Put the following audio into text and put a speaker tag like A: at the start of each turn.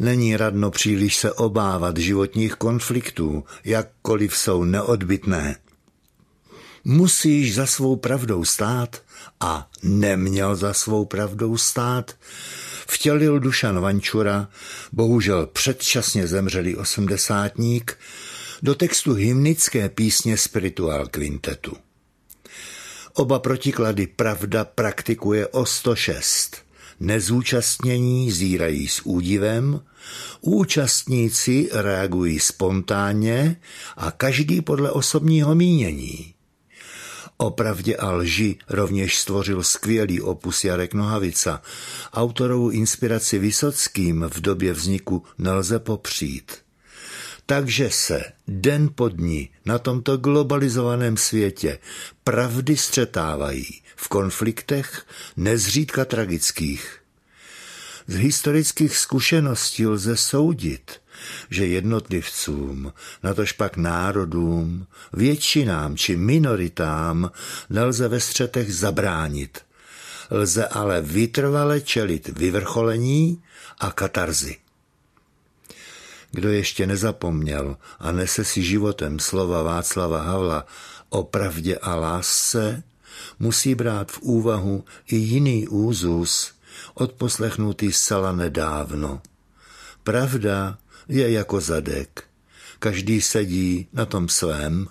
A: Není radno příliš se obávat životních konfliktů, jakkoliv jsou neodbitné. Musíš za svou pravdou stát a neměl za svou pravdou stát, vtělil Dušan Vančura, bohužel předčasně zemřelý osmdesátník, do textu hymnické písně Spiritual Quintetu. Oba protiklady Pravda praktikuje o 106. Nezúčastnění zírají s údivem, účastníci reagují spontánně a každý podle osobního mínění. O pravdě a lži rovněž stvořil skvělý opus Jarek Nohavica. Autorovou inspiraci Vysockým v době vzniku nelze popřít. Takže se den po dní na tomto globalizovaném světě pravdy střetávají v konfliktech nezřídka tragických. Z historických zkušeností lze soudit, že jednotlivcům, natož pak národům, většinám či minoritám nelze ve střetech zabránit. Lze ale vytrvale čelit vyvrcholení a katarzy. Kdo ještě nezapomněl a nese si životem slova Václava Havla o pravdě a lásce, musí brát v úvahu i jiný úzus, odposlechnutý zcela nedávno. Pravda je jako zadek. Každý sedí na tom svém